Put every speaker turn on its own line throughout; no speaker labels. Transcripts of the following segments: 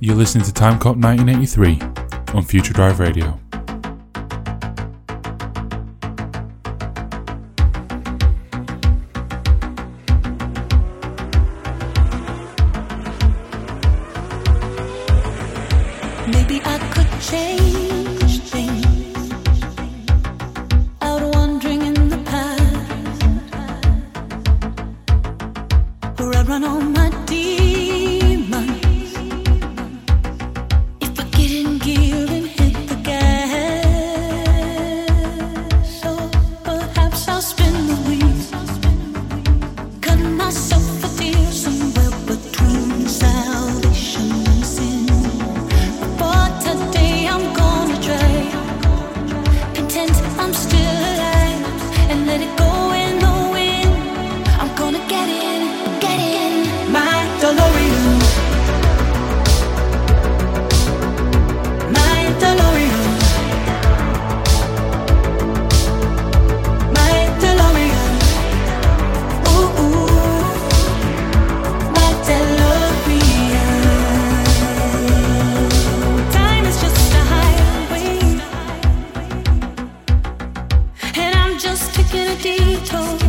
You're listening to Time Cop 1983 on Future Drive Radio. 低头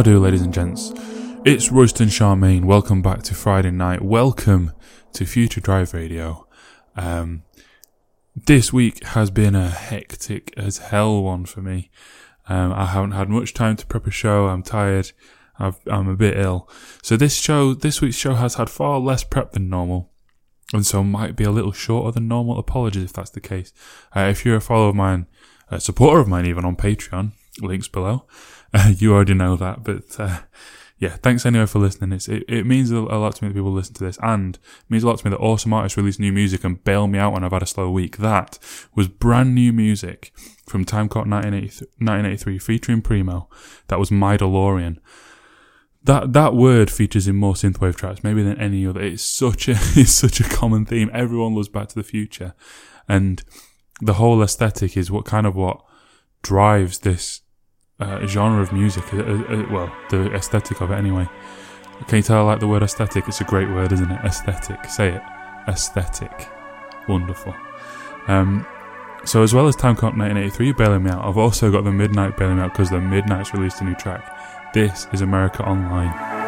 How do, ladies and gents? It's Royston Charmaine. Welcome back to Friday night. Welcome to Future Drive Radio. Um, this week has been a hectic as hell one for me. Um, I haven't had much time to prep a show. I'm tired. i am a bit ill. So this show, this week's show has had far less prep than normal. And so might be a little shorter than normal. Apologies if that's the case. Uh, if you're a follower of mine, a supporter of mine even on Patreon, links below, uh, you already know that, but uh, yeah, thanks anyway for listening. It's, it, it means a lot to me that people listen to this, and means a lot to me that awesome artists release new music and bail me out when I've had a slow week. That was brand new music from Time Cop 1983 featuring Primo. That was My DeLorean. That that word features in more synthwave tracks maybe than any other. It's such a it's such a common theme. Everyone loves Back to the Future, and the whole aesthetic is what kind of what drives this uh, genre of music. Uh, uh, uh, well, the aesthetic of it anyway. Can you tell I like the word aesthetic? It's a great word, isn't it? Aesthetic. Say it. Aesthetic. Wonderful. Um, so as well as Time Cop 1983 bailing me out, I've also got the Midnight bailing me out because the Midnight's released a new track. This is America Online.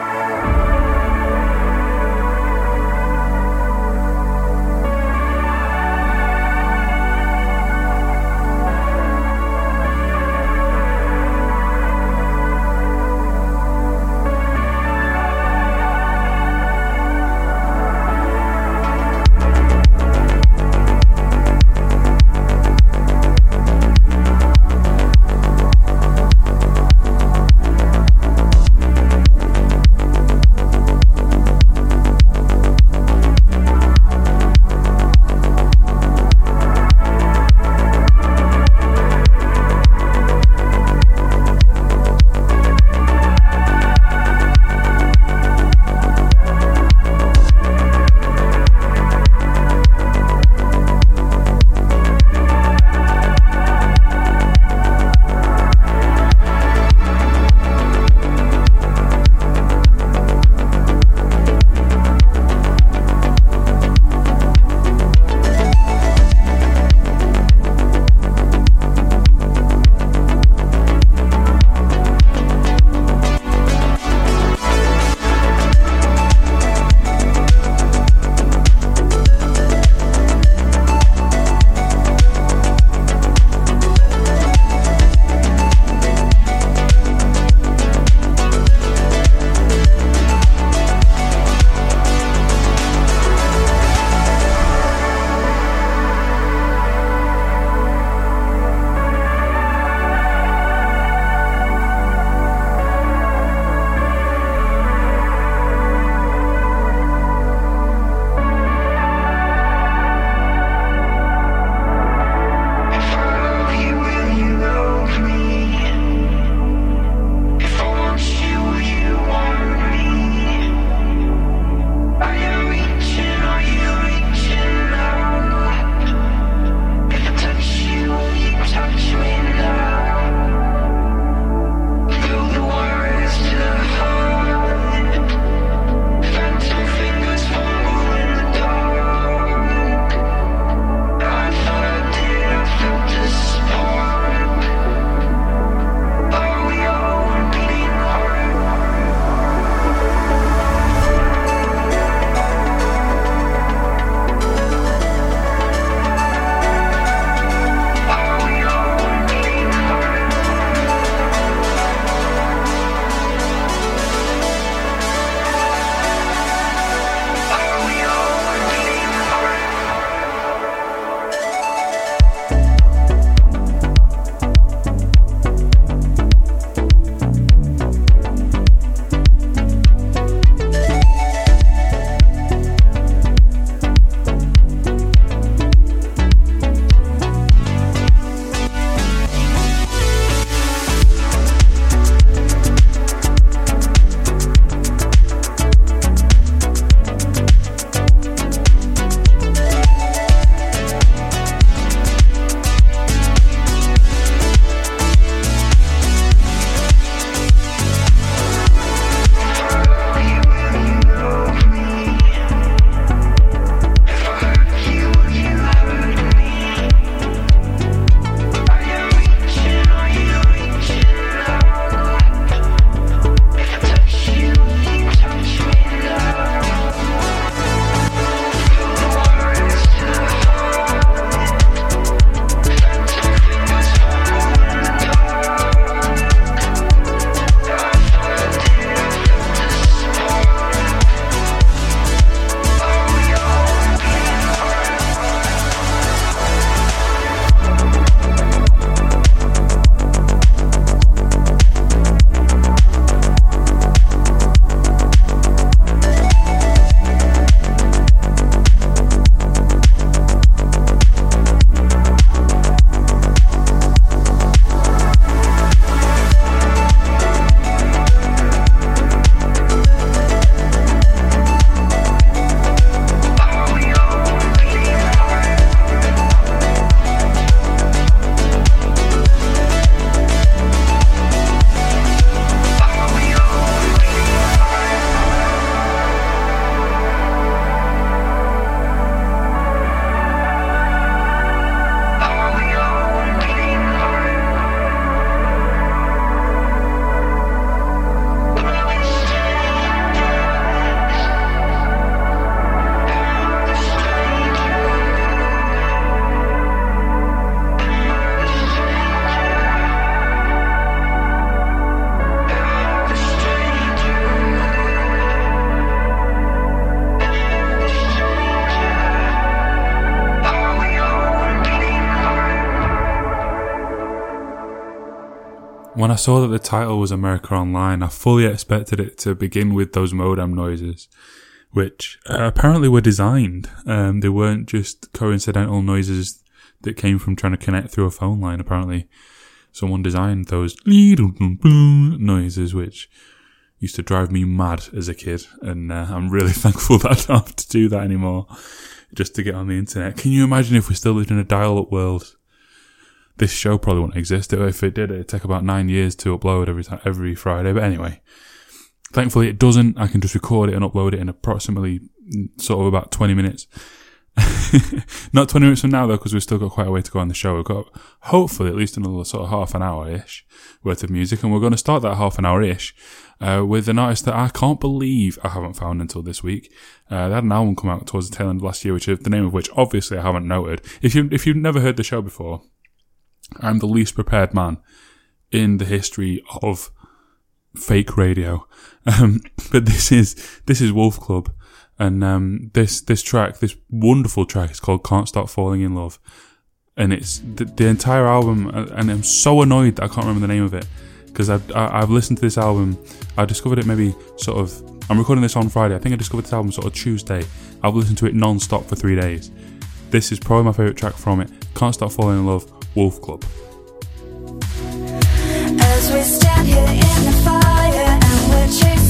When I saw that the title was America Online, I fully expected it to begin with those modem noises, which uh, apparently were designed. Um, they weren't just coincidental noises that came from trying to connect through a phone line. Apparently, someone designed those noises, which used to drive me mad as a kid, and uh, I'm really thankful that I don't have to do that anymore. Just to get on the internet. Can you imagine if we still lived in a dial-up world? This show probably wouldn't exist. If it did, it'd take about nine years to upload every time, every Friday. But anyway, thankfully it doesn't. I can just record it and upload it in approximately mm, sort of about 20 minutes. Not 20 minutes from now though, because we've still got quite a way to go on the show. We've got hopefully at least another sort of half an hour ish worth of music, and we're going to start that half an hour ish uh, with an artist that I can't believe I haven't found until this week. Uh, they had an album come out towards the tail end of last year, which is the name of which obviously I haven't noted. If you if you've never heard the show before, I'm the least prepared man in the history of fake radio. Um, but this is this is Wolf Club, and um, this this track, this wonderful track, is called "Can't Stop Falling in Love," and it's the, the entire album. Uh, and I'm so annoyed that I can't remember the name of it because I've I've listened to this album. I discovered it maybe sort of. I'm recording this on Friday. I think I discovered this album sort of Tuesday. I've listened to it non-stop for three days. This is probably my favorite track from it. Can't Stop Falling in Love Wolf Club. As we stand here in the fire and we're chasing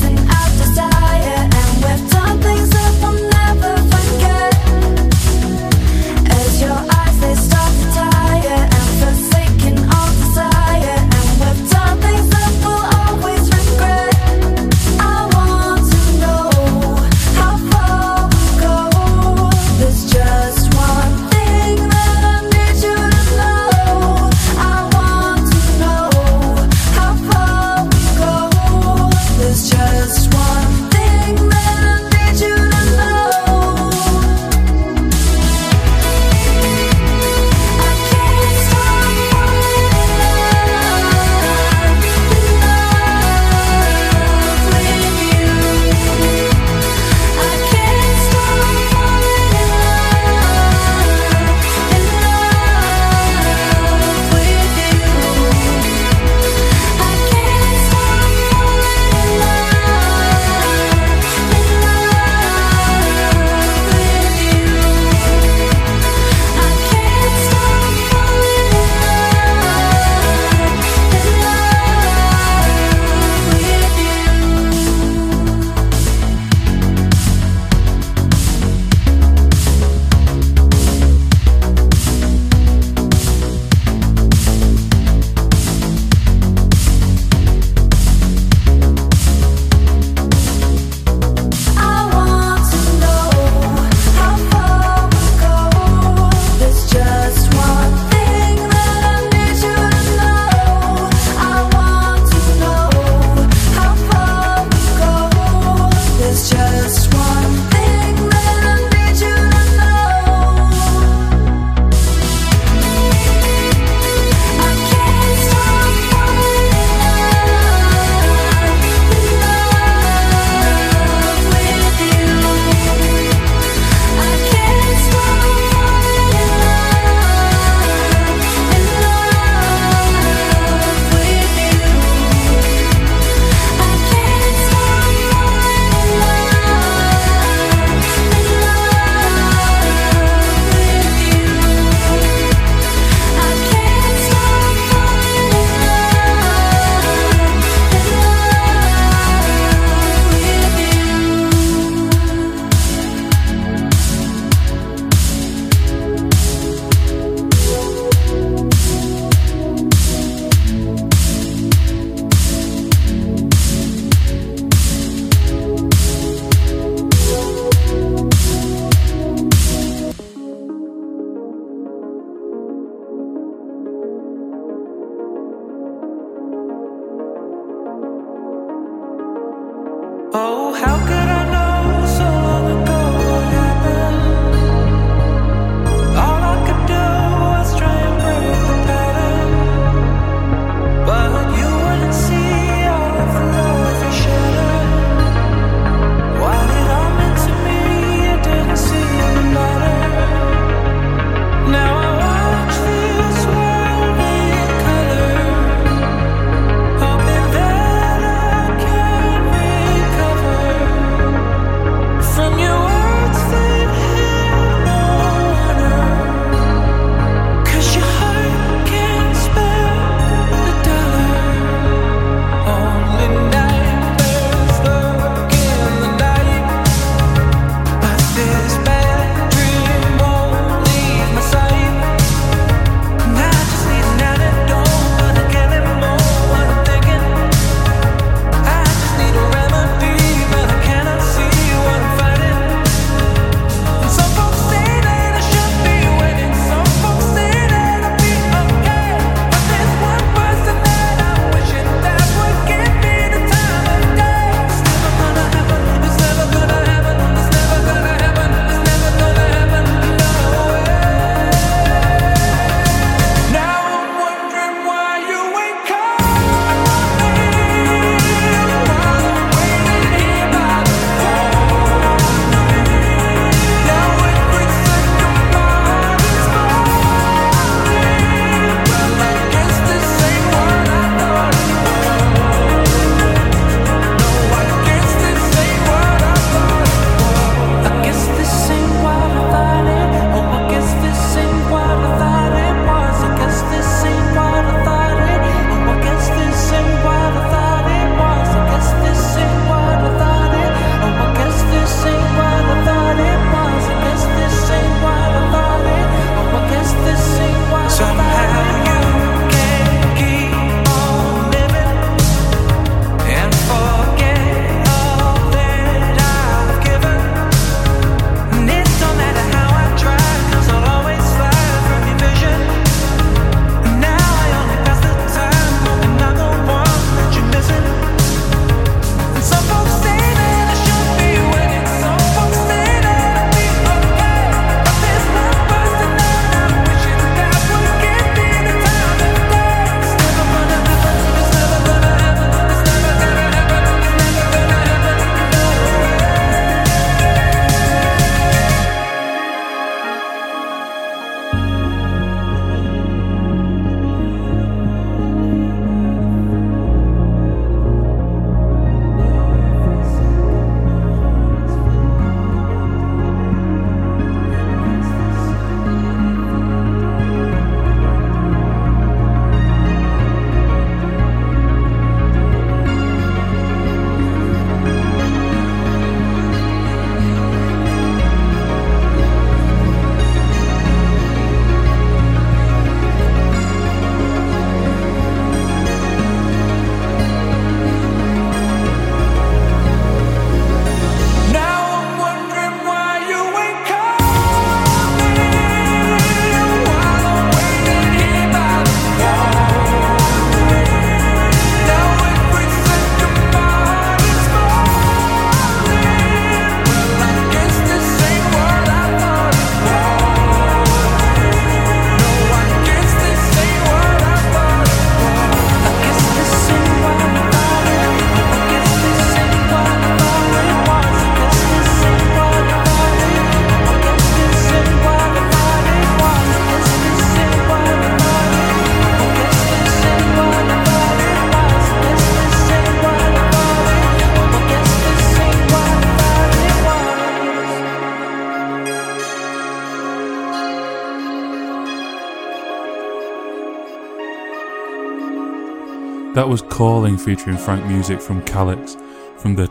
That was Calling featuring Frank Music from Calyx from the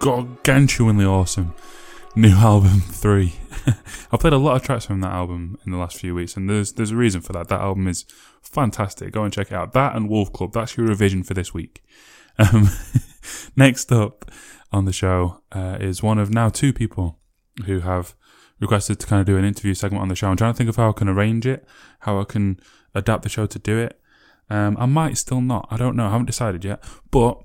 gargantuanly awesome new album 3. I played a lot of tracks from that album in the last few weeks and there's there's a reason for that. That album is fantastic. Go and check it out. That and Wolf Club. That's your revision for this week. Um, next up on the show uh, is one of now two people who have requested to kind of do an interview segment on the show. I'm trying to think of how I can arrange it, how I can adapt the show to do it. Um, I might still not. I don't know. I haven't decided yet. But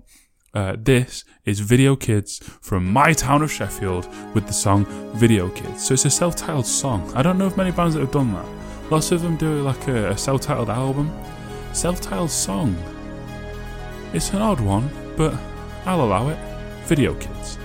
uh, this is Video Kids from my town of Sheffield with the song Video Kids. So it's a self titled song. I don't know of many bands that have done that. Lots of them do like a, a self titled album. Self titled song. It's an odd one, but I'll allow it. Video Kids.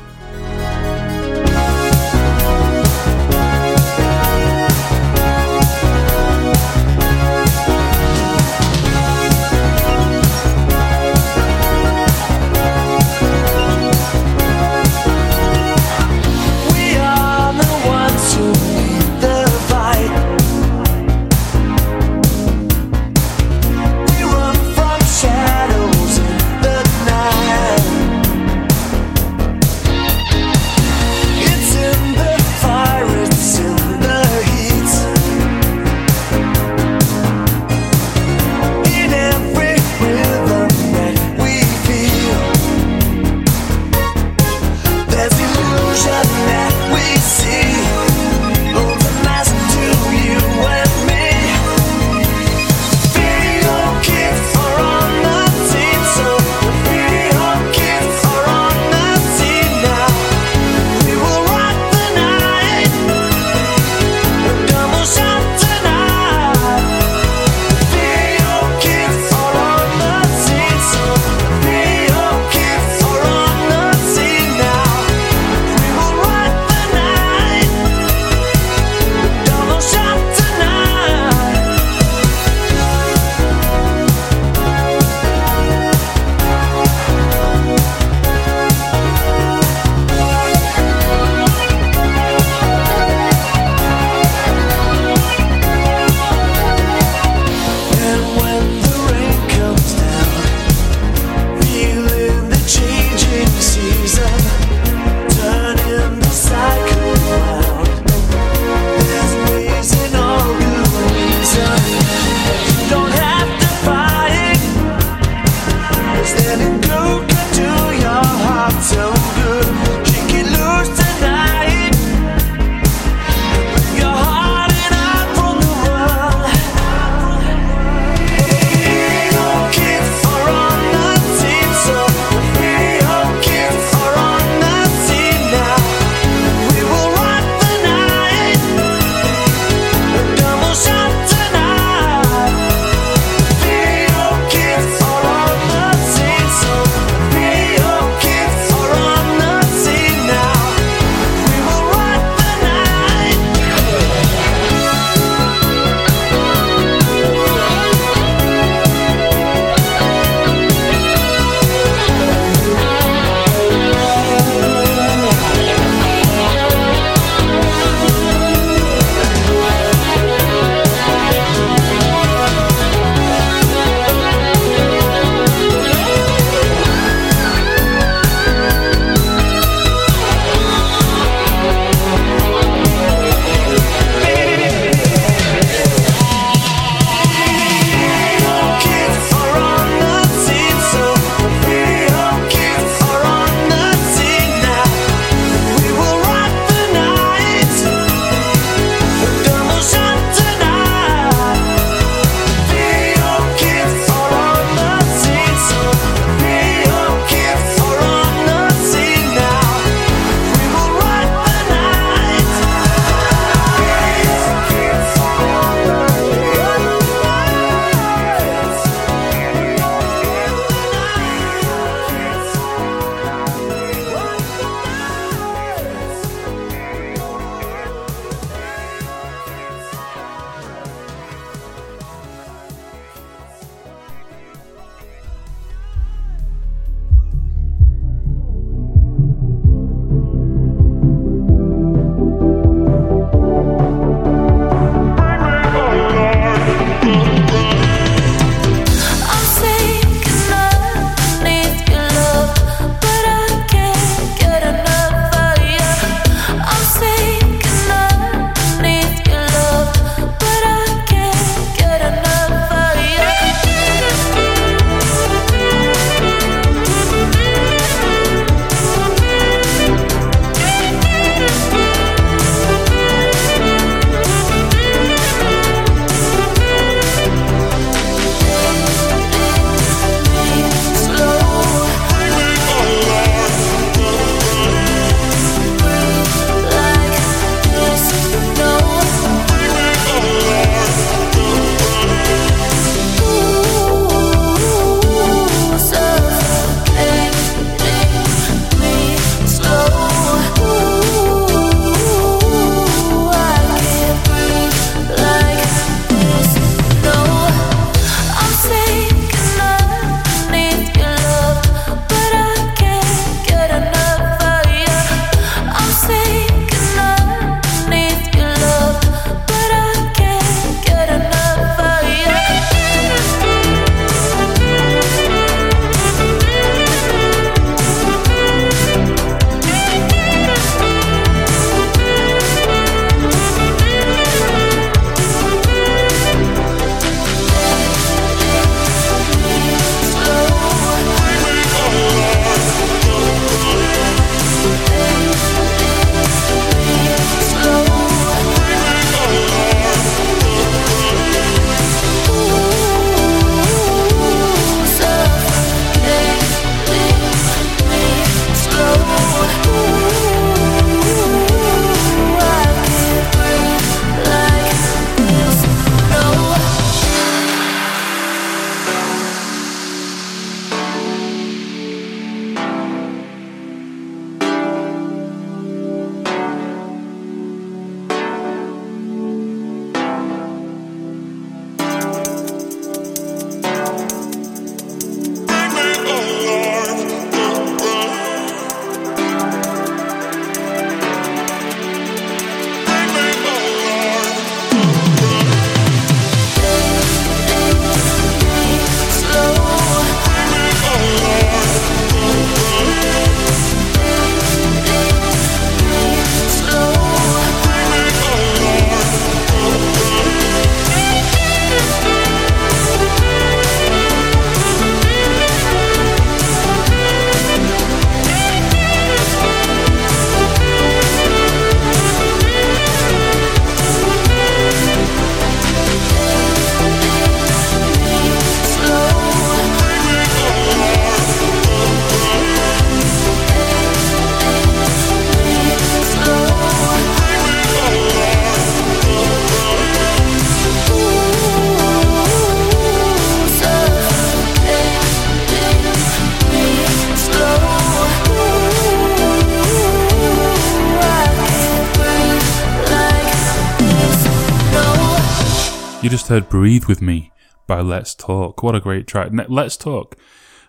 Heard Breathe With Me by Let's Talk. What a great track. Let's Talk.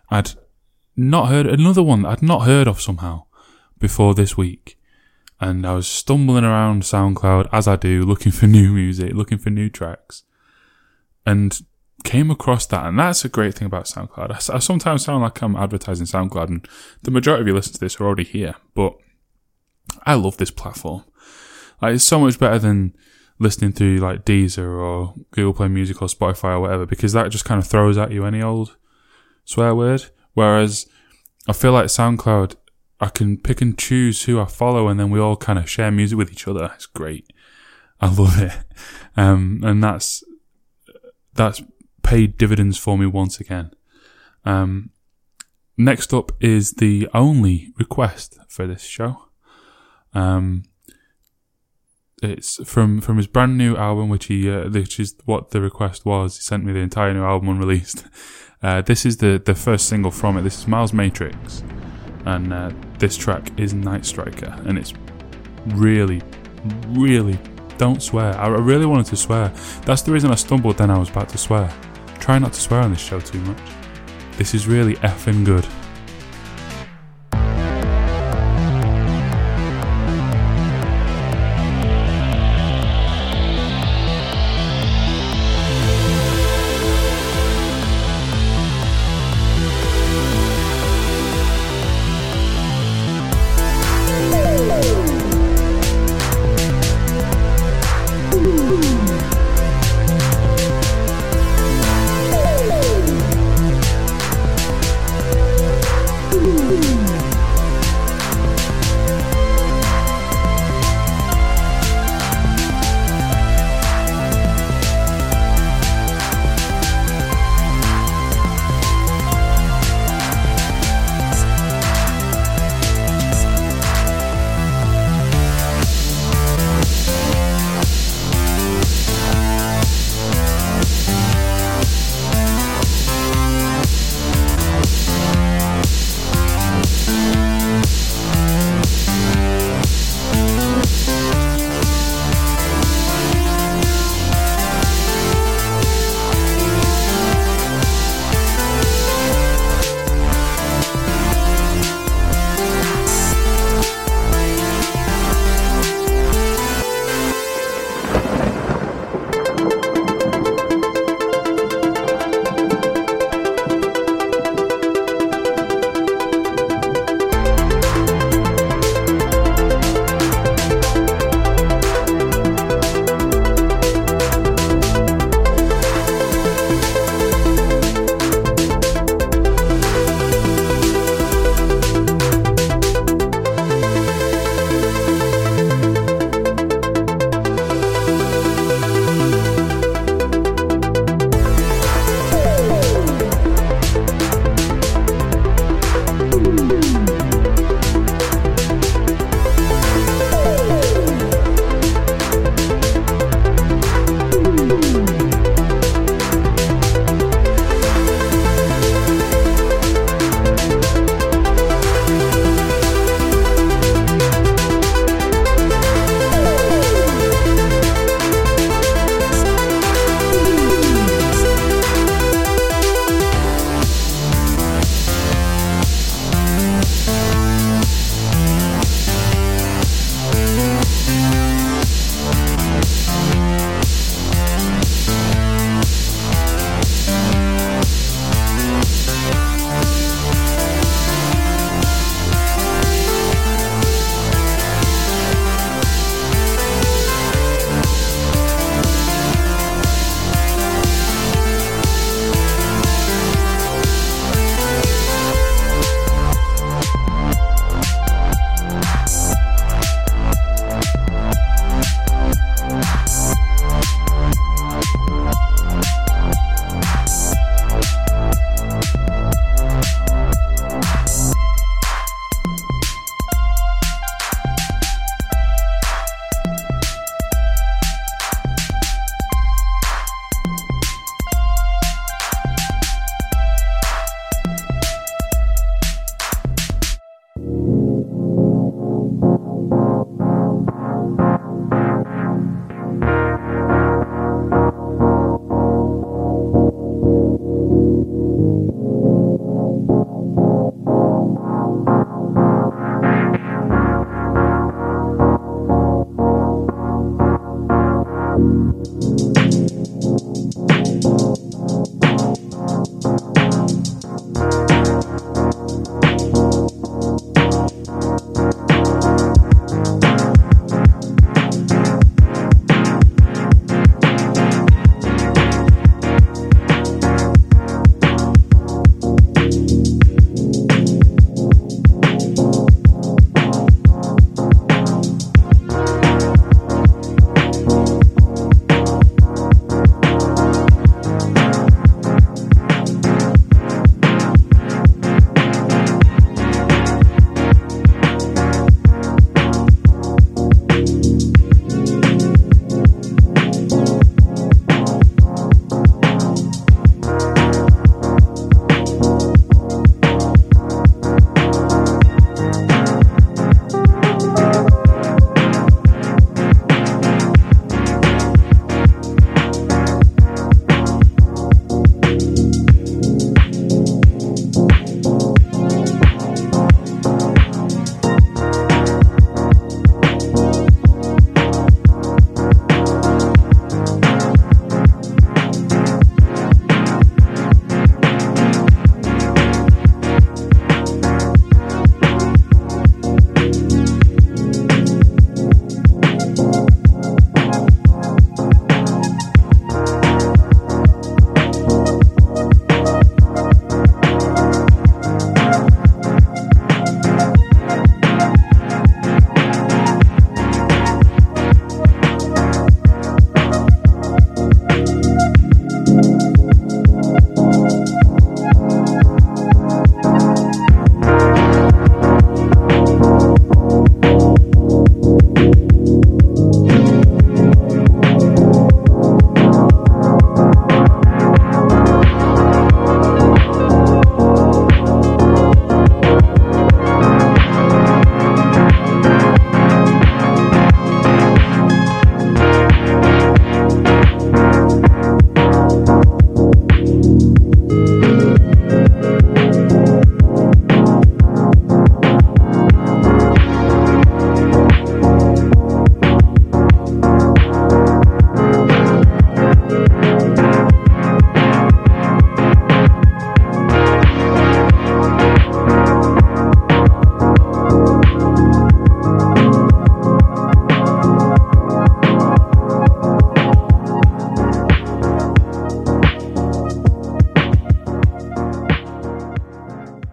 I'd not heard another one I'd not heard of somehow before this week. And I was stumbling around SoundCloud as I do, looking for new music, looking for new tracks. And came across that. And that's a great thing about SoundCloud. I, I sometimes sound like I'm advertising SoundCloud and the majority of you listen to this are already here, but I love this platform. Like, it's so much better than listening to like Deezer or Google Play Music or Spotify or whatever because that just kind of throws at you any old swear word. Whereas I feel like SoundCloud, I can pick and choose who I follow and then we all kind of share music with each other. It's great. I love it. Um, and that's, that's paid dividends for me once again. Um, next up is the only request for this show. Um, it's from from his brand new album, which he uh, which is what the request was. He sent me the entire new album unreleased. Uh, this is the the first single from it. This is Miles Matrix, and uh, this track is Night Striker, and it's really, really don't swear. I really wanted to swear. That's the reason I stumbled. Then I was about to swear. Try not to swear on this show too much. This is really effing good.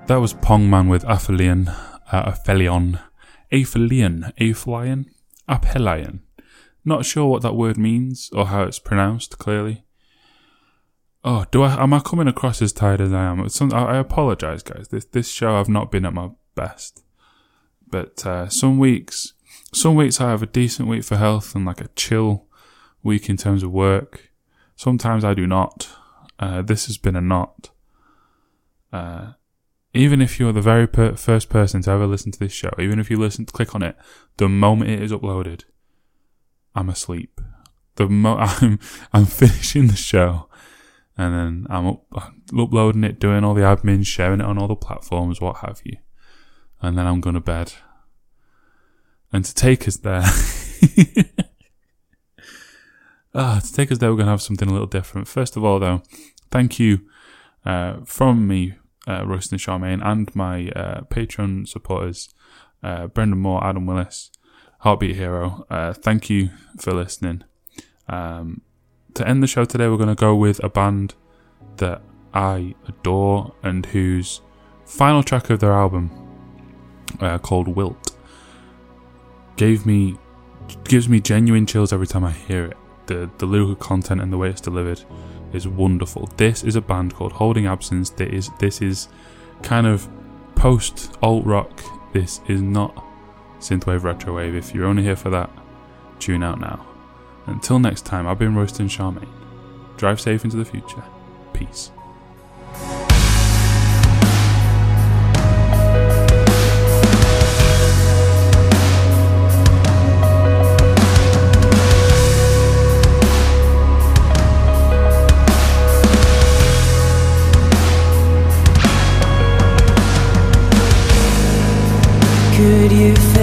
That was Pongman with Aphelion, uh, Aphelion, Aphelion, Aphelion, Aphelion. Not sure what that word means or how it's pronounced clearly. Oh, do I? Am I coming across as tired as I am? Some, I, I apologize, guys. This this show I've not been at my best, but uh, some weeks, some weeks I have a decent week for health and like a chill week in terms of work. Sometimes I do not. Uh, this has been a not. Uh, even if you're the very per- first person to ever listen to this show, even if you listen, click on it, the moment it is uploaded, I'm asleep. The mo- I'm I'm finishing the show, and then I'm up, uploading it, doing all the admin, sharing it on all the platforms, what have you, and then I'm going to bed. And to take us there, ah, to take us there, we're going to have something a little different. First of all, though, thank you uh, from me uh, Roast and Charmaine, and my uh, Patreon supporters, uh, Brendan Moore, Adam Willis, Heartbeat Hero. Uh, thank you for listening. Um, to end the show today, we're going to go with a band that I adore and whose final track of their album, uh, called Wilt, gave me gives me genuine chills every time I hear it. The the lyrical content and the way it's delivered is wonderful. This is a band called Holding Absence. This is this is kind of post alt rock. This is not synthwave retrowave. If you're only here for that, tune out now. Until next time, I've been Roasting Charmaine. Drive safe into the future. Peace.
You